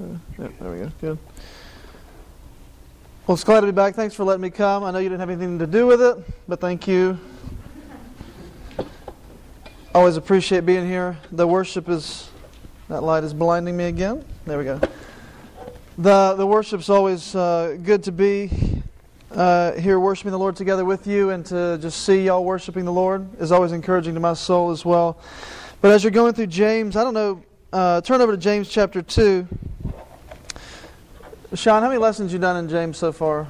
Yeah, there we go. Good. Well, it's glad to be back. Thanks for letting me come. I know you didn't have anything to do with it, but thank you. Always appreciate being here. The worship is that light is blinding me again. There we go. The the worship's always uh, good to be uh, here worshiping the Lord together with you, and to just see y'all worshiping the Lord is always encouraging to my soul as well. But as you're going through James, I don't know. Uh, turn over to James chapter two. Sean, how many lessons you done in James so far?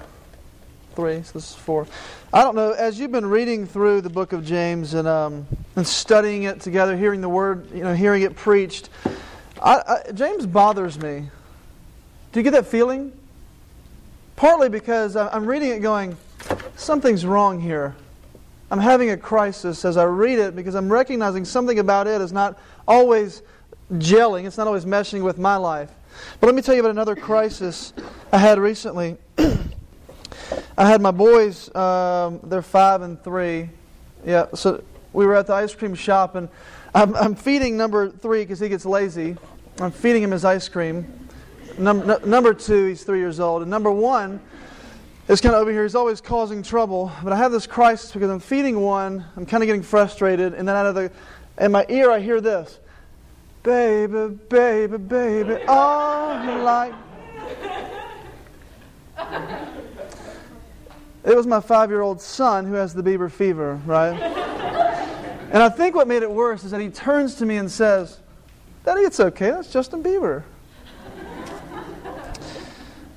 Three. So this is four. I don't know. As you've been reading through the book of James and um, and studying it together, hearing the word, you know, hearing it preached, I, I, James bothers me. Do you get that feeling? Partly because I'm reading it, going, something's wrong here. I'm having a crisis as I read it because I'm recognizing something about it is not always gelling. It's not always meshing with my life. But let me tell you about another crisis I had recently. I had my boys, um, they're five and three. Yeah, so we were at the ice cream shop, and I'm, I'm feeding number three because he gets lazy. I'm feeding him his ice cream. Num- number two, he's three years old. And number one is kind of over here. He's always causing trouble. But I have this crisis because I'm feeding one, I'm kind of getting frustrated, and then out of the, in my ear, I hear this Baby, baby, baby, all light. It was my five year old son who has the Bieber fever, right? and I think what made it worse is that he turns to me and says, Daddy, it's okay. That's Justin Bieber.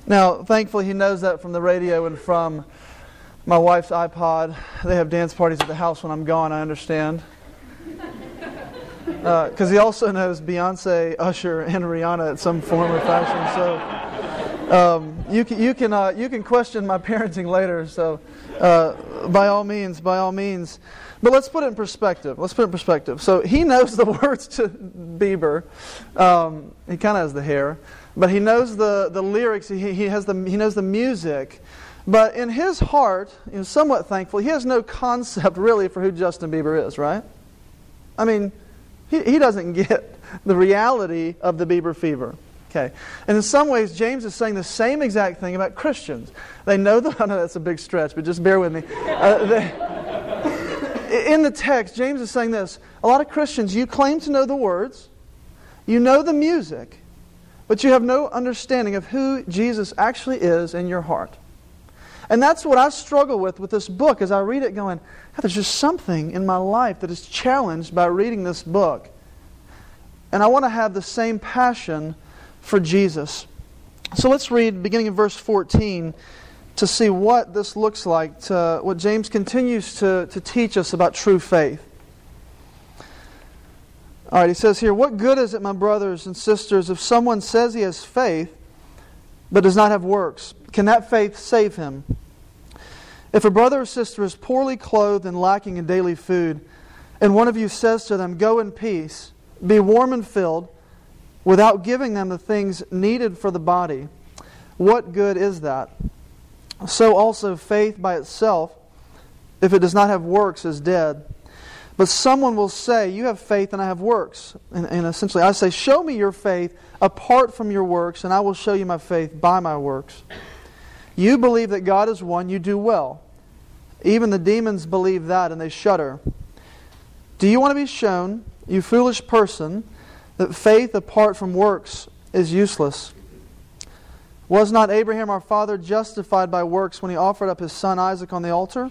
now, thankfully, he knows that from the radio and from my wife's iPod. They have dance parties at the house when I'm gone, I understand because uh, he also knows Beyonce, Usher, and Rihanna at some form or fashion. So um, you can you can uh, you can question my parenting later. So uh, by all means, by all means. But let's put it in perspective. Let's put it in perspective. So he knows the words to Bieber. Um, he kind of has the hair, but he knows the the lyrics. He, he has the he knows the music. But in his heart, you know, somewhat thankful, he has no concept really for who Justin Bieber is, right? I mean, he, he doesn't get the reality of the Bieber fever. Okay. And in some ways, James is saying the same exact thing about Christians. They know that, I know that's a big stretch, but just bear with me. Uh, they, in the text, James is saying this a lot of Christians, you claim to know the words, you know the music, but you have no understanding of who Jesus actually is in your heart. And that's what I struggle with with this book as I read it, going, there's just something in my life that is challenged by reading this book. And I want to have the same passion for Jesus. So let's read beginning in verse 14 to see what this looks like, to, what James continues to, to teach us about true faith. All right, he says here, What good is it, my brothers and sisters, if someone says he has faith but does not have works? Can that faith save him? If a brother or sister is poorly clothed and lacking in daily food, and one of you says to them, Go in peace, be warm and filled, without giving them the things needed for the body, what good is that? So also faith by itself, if it does not have works, is dead. But someone will say, You have faith and I have works. And, and, essentially, I say, Show me your faith apart from your works, and I will show you my faith by my works. You believe that God is one, you do well. Even the demons believe that and they shudder. Do you want to be shown, you foolish person, that faith apart from works is useless? Was not Abraham our father justified by works when he offered up his son Isaac on the altar?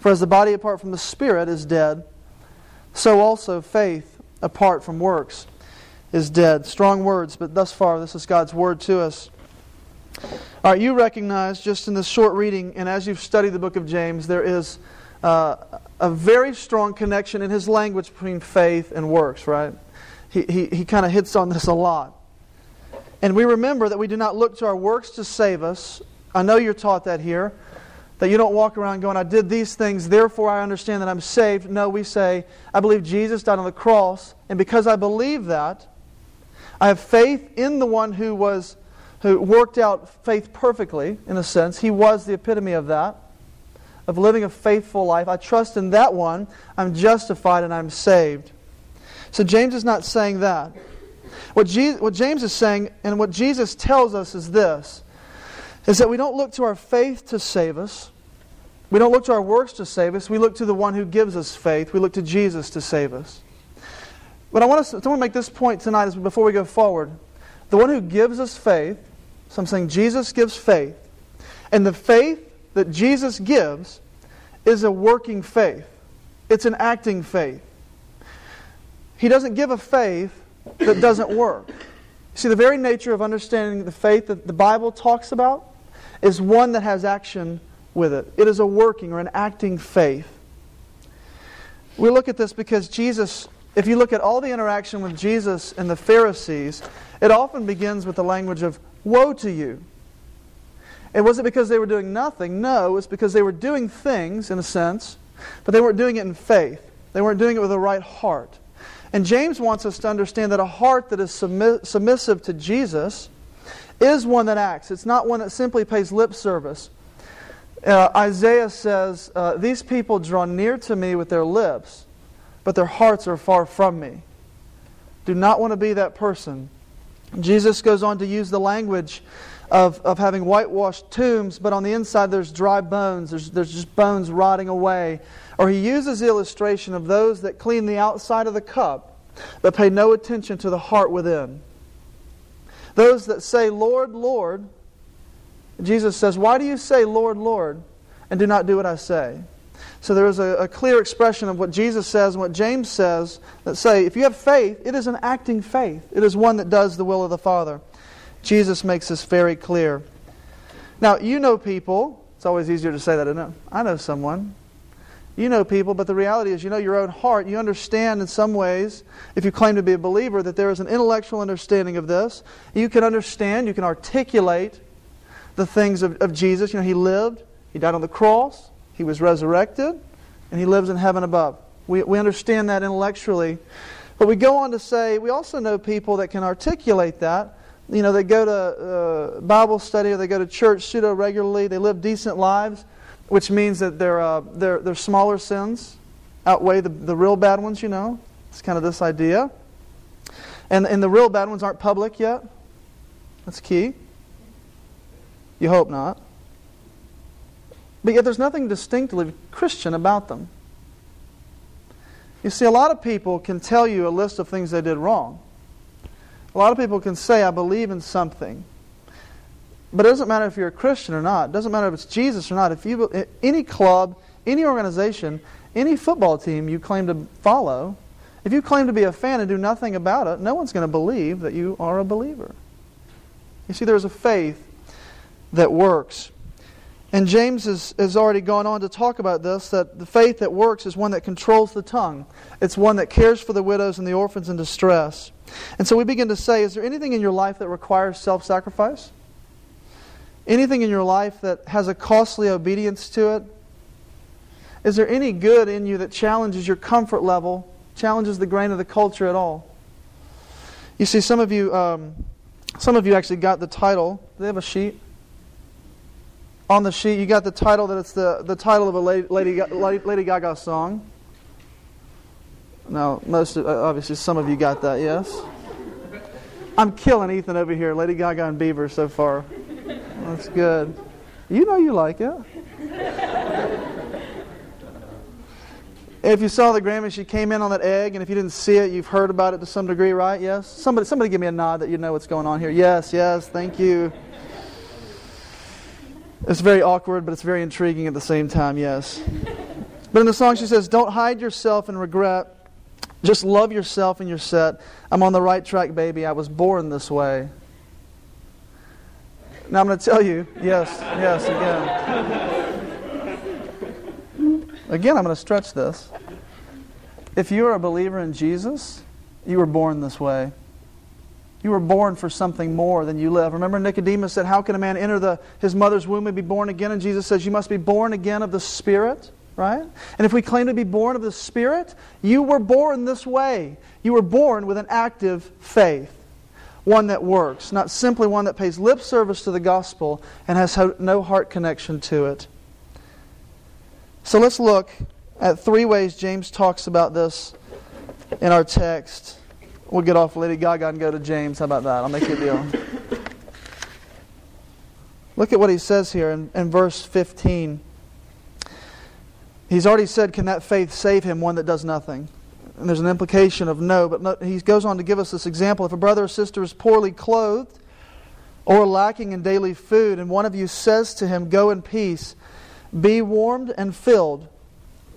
For as the body apart from the spirit is dead, so also faith apart from works is dead. Strong words, but thus far, this is God's word to us. All right, you recognize just in this short reading, and as you've studied the book of James, there is uh, a very strong connection in his language between faith and works, right? He, he, he kind of hits on this a lot. And we remember that we do not look to our works to save us. I know you're taught that here. That you don't walk around going, I did these things, therefore I understand that I'm saved. No, we say, I believe Jesus died on the cross, and because I believe that, I have faith in the one who was who worked out faith perfectly, in a sense. He was the epitome of that, of living a faithful life. I trust in that one. I'm justified and I'm saved. So James is not saying that. What, Jesus, what James is saying, and what Jesus tells us, is this is that we don't look to our faith to save us. We don't look to our works to save us. We look to the one who gives us faith. We look to Jesus to save us. But I want, us, I want to make this point tonight is before we go forward. The one who gives us faith, so I'm saying Jesus gives faith, and the faith that Jesus gives is a working faith. It's an acting faith. He doesn't give a faith that doesn't work. See, the very nature of understanding the faith that the Bible talks about is one that has action with it. It is a working or an acting faith. We look at this because Jesus, if you look at all the interaction with Jesus and the Pharisees, it often begins with the language of, Woe to you! It because they were doing nothing? No, it's because they were doing things, in a sense, but they weren't doing it in faith. They weren't doing it with the right heart. And James wants us to understand that a heart that is submissive to Jesus is one that acts. It's not one that simply pays lip service. Uh, Isaiah says, uh, These people draw near to me with their lips, but their hearts are far from me. Do not want to be that person. Jesus goes on to use the language of, of having whitewashed tombs, but on the inside there's dry bones. There's, there's just bones rotting away. Or he uses the illustration of those that clean the outside of the cup, but pay no attention to the heart within. Those that say, Lord, Lord, Jesus says, Why do you say, Lord, Lord, and do not do what I say? So there is a, a, clear expression of what Jesus says and what James says that say, if you have faith, it is an acting faith. It is one that does the will of the Father. Jesus makes this very clear. Now, you know people. It's always easier to say that, isn't it? I know someone. You know people, but the reality is you know your own heart. You understand in some ways, if you claim to be a believer, that there is an intellectual understanding of this. You can understand, you can articulate the things of, of Jesus. You know, He lived, He died on the cross, He was resurrected, and He lives in heaven above. We, we understand that intellectually. But we go on to say, we also know people that can articulate that you know, they go to uh, Bible study or they go to church pseudo regularly. They live decent lives, which means that their, uh, their, their smaller sins outweigh the, the real bad ones, you know. It's kind of this idea. And, and the real bad ones aren't public yet. That's key. You hope not. But yet there's nothing distinctly Christian about them. You see, a lot of people can tell you a list of things they did wrong. A lot of people can say, I believe in something. But it doesn't matter if you're a Christian or not. It doesn't matter if it's Jesus or not. If you any club, any organization, any football team you claim to follow, if you claim to be a fan and do nothing about it, no one's going to believe that you are a believer. You see, there's a faith that works. And James has, has already gone on to talk about this that the faith that works is one that controls the tongue, it's one that cares for the widows and the orphans in distress. And so we begin to say, is there anything in your life that requires self sacrifice? Anything in your life that has a costly obedience to it? Is there any good in you that challenges your comfort level, challenges the grain of the culture at all? You see, some of you, um, some of you actually got the title. Do they have a sheet? On the sheet, you got the title that it's the, the title of a Lady, Lady, Lady Gaga song. Now, most of, obviously, some of you got that, yes? I'm killing Ethan over here, Lady Gaga and Bieber so far. That's good. You know you like it. If you saw the Grammy, she came in on that egg, and if you didn't see it, you've heard about it to some degree, right? Yes? Somebody, somebody give me a nod that you know what's going on here. Yes, yes, thank you. It's very awkward, but it's very intriguing at the same time, yes. But in the song, she says, Don't hide yourself in regret just love yourself and your set. I'm on the right track, baby. I was born this way. Now I'm going to tell you, yes, yes, again. Again, I'm going to stretch this. If you are a believer in Jesus, you were born this way. You were born for something more than you live. Remember, Nicodemus said, How can a man enter the, his mother's womb and be born again? And Jesus says, You must be born again of the Spirit, right? And if we claim to be born of the Spirit, you were born this way. You were born with an active faith, one that works, not simply one that pays lip service to the gospel and has no heart connection to it. So let's look at three ways James talks about this in our text. We'll get off Lady Gaga and go to James. How about that? I'll make it a deal. Look at what he says here in, in verse 15. He's already said, Can that faith save him, one that does nothing? And there's an implication of no, but he goes on to give us this example. If a brother or sister is poorly clothed or lacking in daily food, and one of you says to him, Go in peace, be warmed and filled,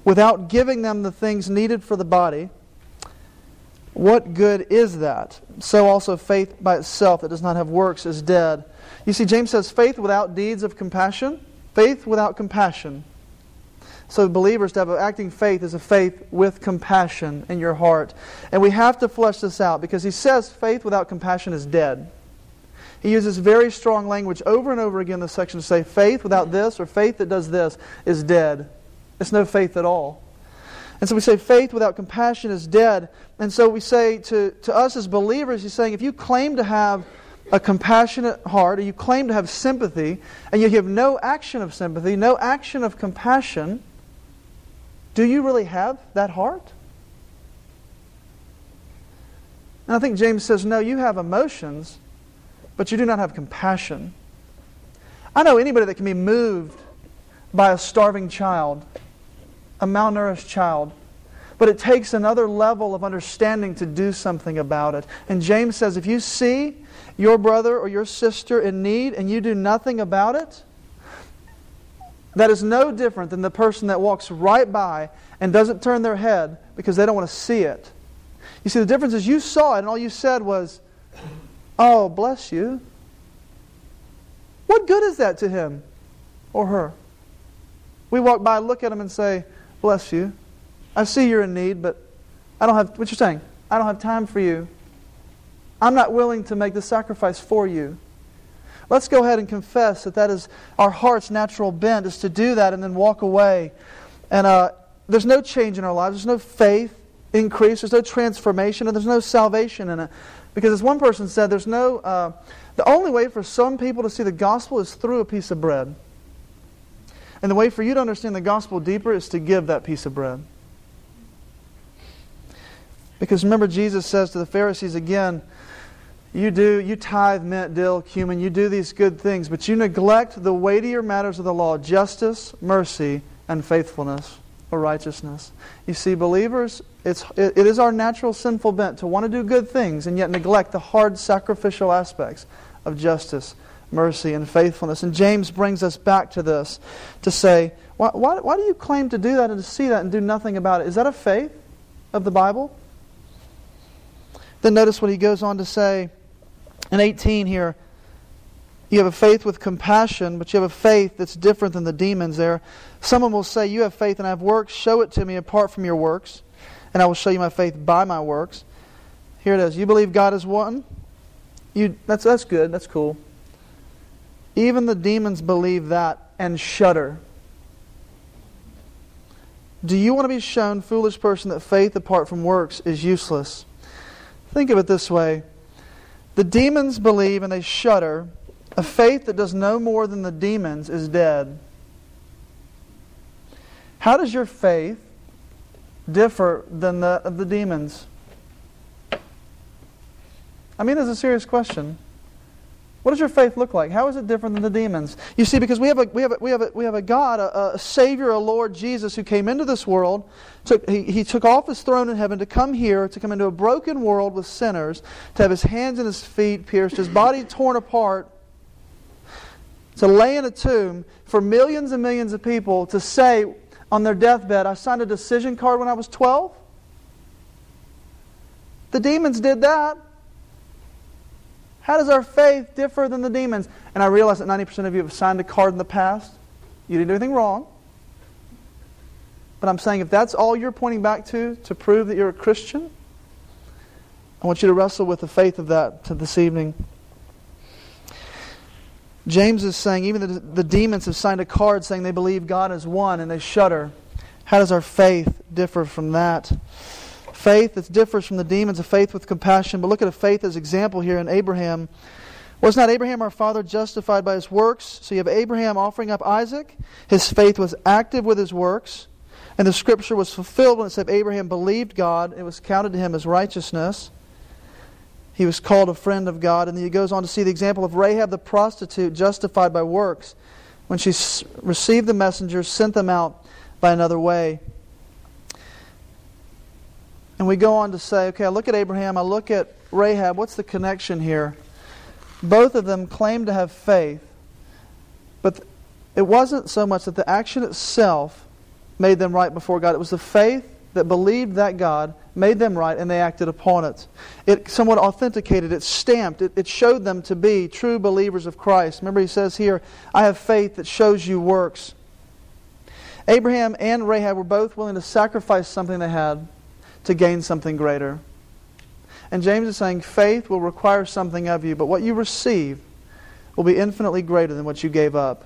without giving them the things needed for the body, what good is that? So also faith by itself that does not have works is dead. You see, James says faith without deeds of compassion, faith without compassion. So believers to have acting faith is a faith with compassion in your heart. And we have to flesh this out because he says faith without compassion is dead. He uses very strong language over and over again in this section to say faith without this or faith that does this is dead. It's no faith at all. And so we say faith without compassion is dead. And so we say to, to us as believers, he's saying if you claim to have a compassionate heart, or you claim to have sympathy, and you have no action of sympathy, no action of compassion, do you really have that heart? And I think James says, no, you have emotions, but you do not have compassion. I know anybody that can be moved by a starving child a malnourished child. But it takes another level of understanding to do something about it. And James says if you see your brother or your sister in need and you do nothing about it, that is no different than the person that walks right by and doesn't turn their head because they don't want to see it. You see, the difference is you saw it and all you said was, Oh, bless you. What good is that to him or her? We walk by, look at him, and say, Bless you. I see you're in need, but I don't have, what you're saying, I don't have time for you. I'm not willing to make the sacrifice for you. Let's go ahead and confess that that is our heart's natural bent is to do that and then walk away. And uh, there's no change in our lives. There's no faith increase. There's no transformation, and there's no salvation in it. Because as one person said, there's no. Uh, the only way for some people to see the gospel is through a piece of bread. And the way for you to understand the gospel deeper is to give that piece of bread. Because remember, Jesus says to the Pharisees again, you do, you tithe mint, dill, cumin, you do these good things, but you neglect the weightier matters of the law justice, mercy, and faithfulness or righteousness. You see, believers, it's, it, it is our natural sinful bent to want to do good things and yet neglect the hard sacrificial aspects of justice, mercy, and faithfulness. And James brings us back to this to say, why, why, why do you claim to do that and to see that and do nothing about it? Is that a faith of the Bible? Then notice what he goes on to say in 18 here. You have a faith with compassion, but you have a faith that's different than the demons there. Someone will say, You have faith and I have works. Show it to me apart from your works, and I will show you my faith by my works. Here it is. You believe God is one? You, that's, that's good. That's cool. Even the demons believe that and shudder. Do you want to be shown, foolish person, that faith apart from works is useless? Think of it this way the demons believe and they shudder. A faith that does no more than the demons is dead. How does your faith differ than the, of the demons? I mean, it's a serious question. What does your faith look like? How is it different than the demons? You see, because we have a, we have a, we have a, we have a God, a, a Savior, a Lord Jesus, who came into this world. Took, he, he took off his throne in heaven to come here, to come into a broken world with sinners, to have his hands and his feet pierced, his body torn apart, to lay in a tomb for millions and millions of people to say on their deathbed, I signed a decision card when I was 12. The demons did that. How does our faith differ than the demons? And I realize that 90% of you have signed a card in the past. You didn't do anything wrong. But I'm saying if that's all you're pointing back to to prove that you're a Christian, I want you to wrestle with the faith of that to this evening. James is saying, even the, the demons have signed a card saying they believe God is one and they shudder. How does our faith differ from that? Faith that differs from the demons, a faith with compassion. But look at a faith as example here in Abraham. Was not Abraham our father justified by his works? So you have Abraham offering up Isaac. His faith was active with his works. And the scripture was fulfilled when it said Abraham believed God. It was counted to him as righteousness. He was called a friend of God. And then he goes on to see the example of Rahab the prostitute justified by works. When she received the messengers, sent them out by another way. And we go on to say, okay, I look at Abraham, I look at Rahab. What's the connection here? Both of them claim to have faith, but it wasn't so much that the action itself made them right before God. It was the faith that believed that God made them right and they acted upon it. It somewhat authenticated, it stamped, it, it showed them to be true believers of Christ. Remember, he says here, I have faith that shows you works. Abraham and Rahab were both willing to sacrifice something they had to gain something greater. And James is saying faith will require something of you, but what you receive will be infinitely greater than what you gave up.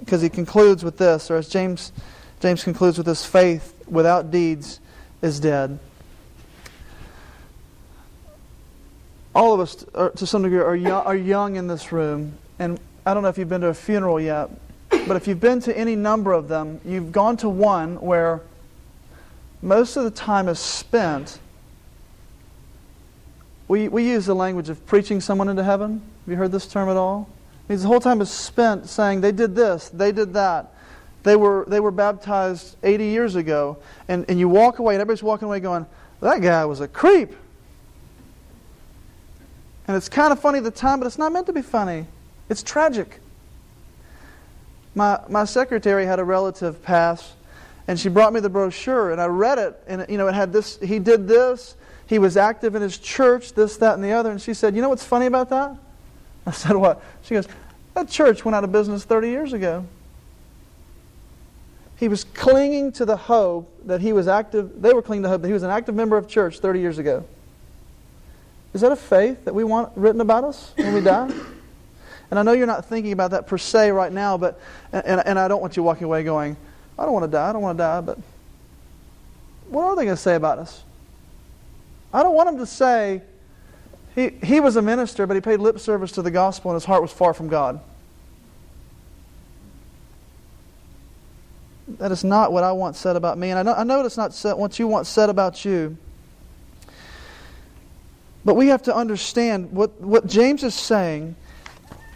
Because he concludes with this, or as James, James concludes with this faith without deeds is dead. All of us, to some degree, are young, are young in this room. And I don't know if you've been to a funeral yet, but if you've been to any number of them, you've gone to one where most of the time is spent. We, we use the language of preaching someone into heaven. Have you heard this term at all? It means the whole time is spent saying they did this, they did that. They were, they were baptized 80 years ago. And, and you walk away, and everybody's walking away going, that guy was a creep. And it's kind of funny at the time, but it's not meant to be funny. It's tragic. My, my secretary had a relative pass, and she brought me the brochure, and I read it, and you know, it had this, he did this, he was active in his church, this, that, and the other. And she said, You know what's funny about that? I said, What? She goes, That church went out of business 30 years ago. He was clinging to the hope that he was active, they were clinging to hope that he was an active member of church 30 years ago. Is that a faith that we want written about us when we die? And I know you're not thinking about that per se right now, but and, and I don't want you walking away going, I don't want to die, I don't want to die, but what are they going to say about us? I don't want them to say he, he was a minister, but he paid lip service to the gospel and his heart was far from God. That is not what I want said about me. And I know, I know it's not what you want said about you. But we have to understand what, what James is saying.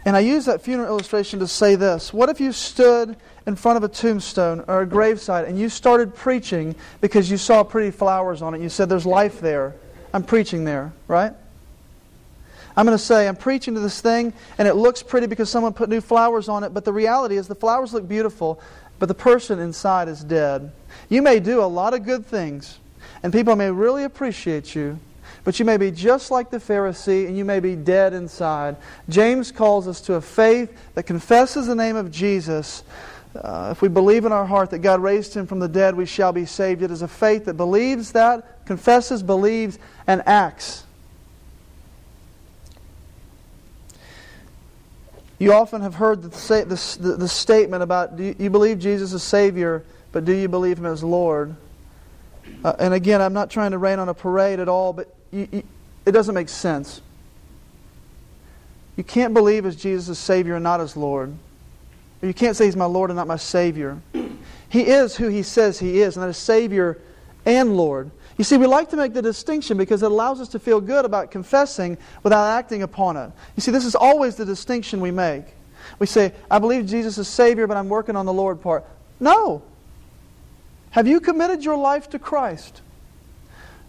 And I use that funeral illustration to say this. What if you stood in front of a tombstone or a gravesite and you started preaching because you saw pretty flowers on it? You said, There's life there. I'm preaching there, right? I'm going to say, I'm preaching to this thing, and it looks pretty because someone put new flowers on it, but the reality is the flowers look beautiful, but the person inside is dead. You may do a lot of good things, and people may really appreciate you, but you may be just like the Pharisee and you may be dead inside. James calls us to a faith that confesses the name of Jesus. Uh, if we believe in our heart that God raised him from the dead, we shall be saved. It is a faith that believes that, confesses, believes, and acts. You often have heard the, the, the statement about do you, believe Jesus is Savior, but do you believe Him as Lord? Uh, and again, I'm not trying to rain on a parade at all, but you, you, it doesn't make sense. You can't believe as Jesus is Savior and not as Lord. Or you can't say He's my Lord and not my Savior. He is who He says He is, and that is Savior and Lord. You see, we like to make the distinction because it allows us to feel good about confessing without acting upon it. You see, this is always the distinction we make. We say, I believe Jesus is Savior, but I'm working on the Lord part. No. Have you committed your life to Christ?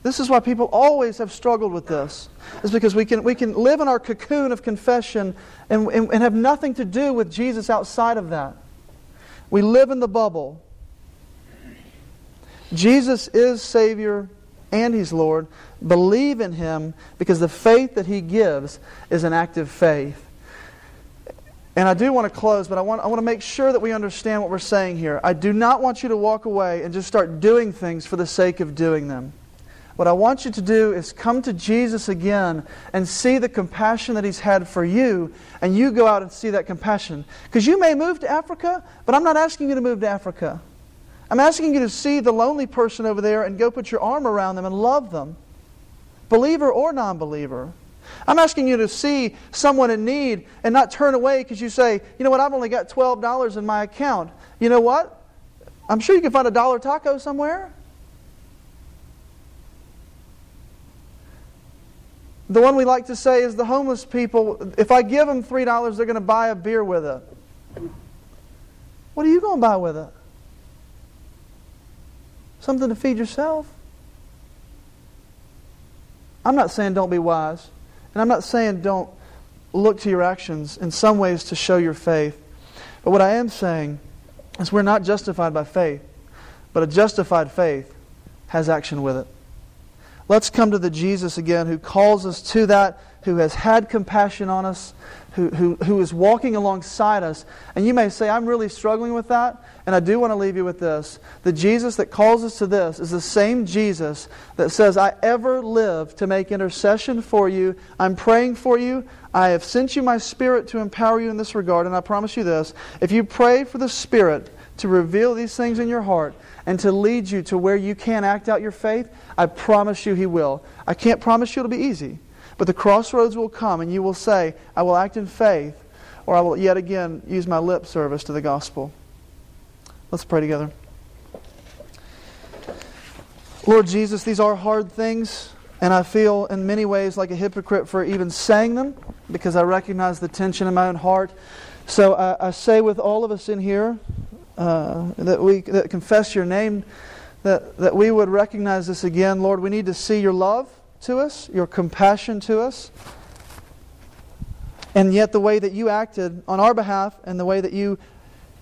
This is why people always have struggled with this. Is because we can, we can live in our cocoon of confession and, and, and have nothing to do with Jesus outside of that. We live in the bubble. Jesus is Savior and He's Lord. Believe in Him because the faith that He gives is an active faith. And I do want to close, but I want, I want to make sure that we understand what we're saying here. I do not want you to walk away and just start doing things for the sake of doing them. What I want you to do is come to Jesus again and see the compassion that He's had for you, and you go out and see that compassion. Because you may move to Africa, but I'm not asking you to move to Africa. I'm asking you to see the lonely person over there and go put your arm around them and love them, believer or non believer. I'm asking you to see someone in need and not turn away because you say, you know what, I've only got $12 in my account. You know what? I'm sure you can find a dollar taco somewhere. The one we like to say is the homeless people, if I give them $3, they're going to buy a beer with it. What are you going to buy with it? Something to feed yourself? I'm not saying don't be wise. And I'm not saying don't look to your actions in some ways to show your faith. But what I am saying is we're not justified by faith, but a justified faith has action with it. Let's come to the Jesus again who calls us to that, who has had compassion on us, who, who, who is walking alongside us. And you may say, I'm really struggling with that. And I do want to leave you with this. The Jesus that calls us to this is the same Jesus that says, I ever live to make intercession for you. I'm praying for you. I have sent you my Spirit to empower you in this regard. And I promise you this if you pray for the Spirit to reveal these things in your heart and to lead you to where you can act out your faith, I promise you He will. I can't promise you it'll be easy. But the crossroads will come, and you will say, I will act in faith, or I will yet again use my lip service to the gospel. Let's pray together. Lord Jesus, these are hard things, and I feel in many ways like a hypocrite for even saying them because I recognize the tension in my own heart. So I, I say with all of us in here uh, that we that confess your name, that, that we would recognize this again. Lord, we need to see your love to us, your compassion to us. And yet, the way that you acted on our behalf and the way that you,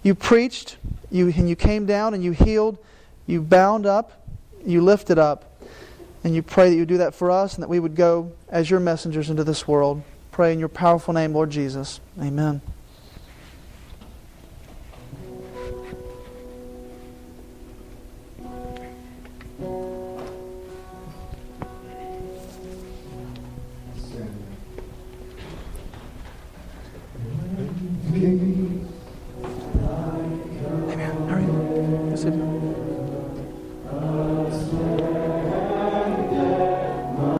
you preached, you, and you came down and you healed, you bound up, you lifted up. And you pray that you do that for us and that we would go as your messengers into this world. Pray in your powerful name, Lord Jesus. Amen.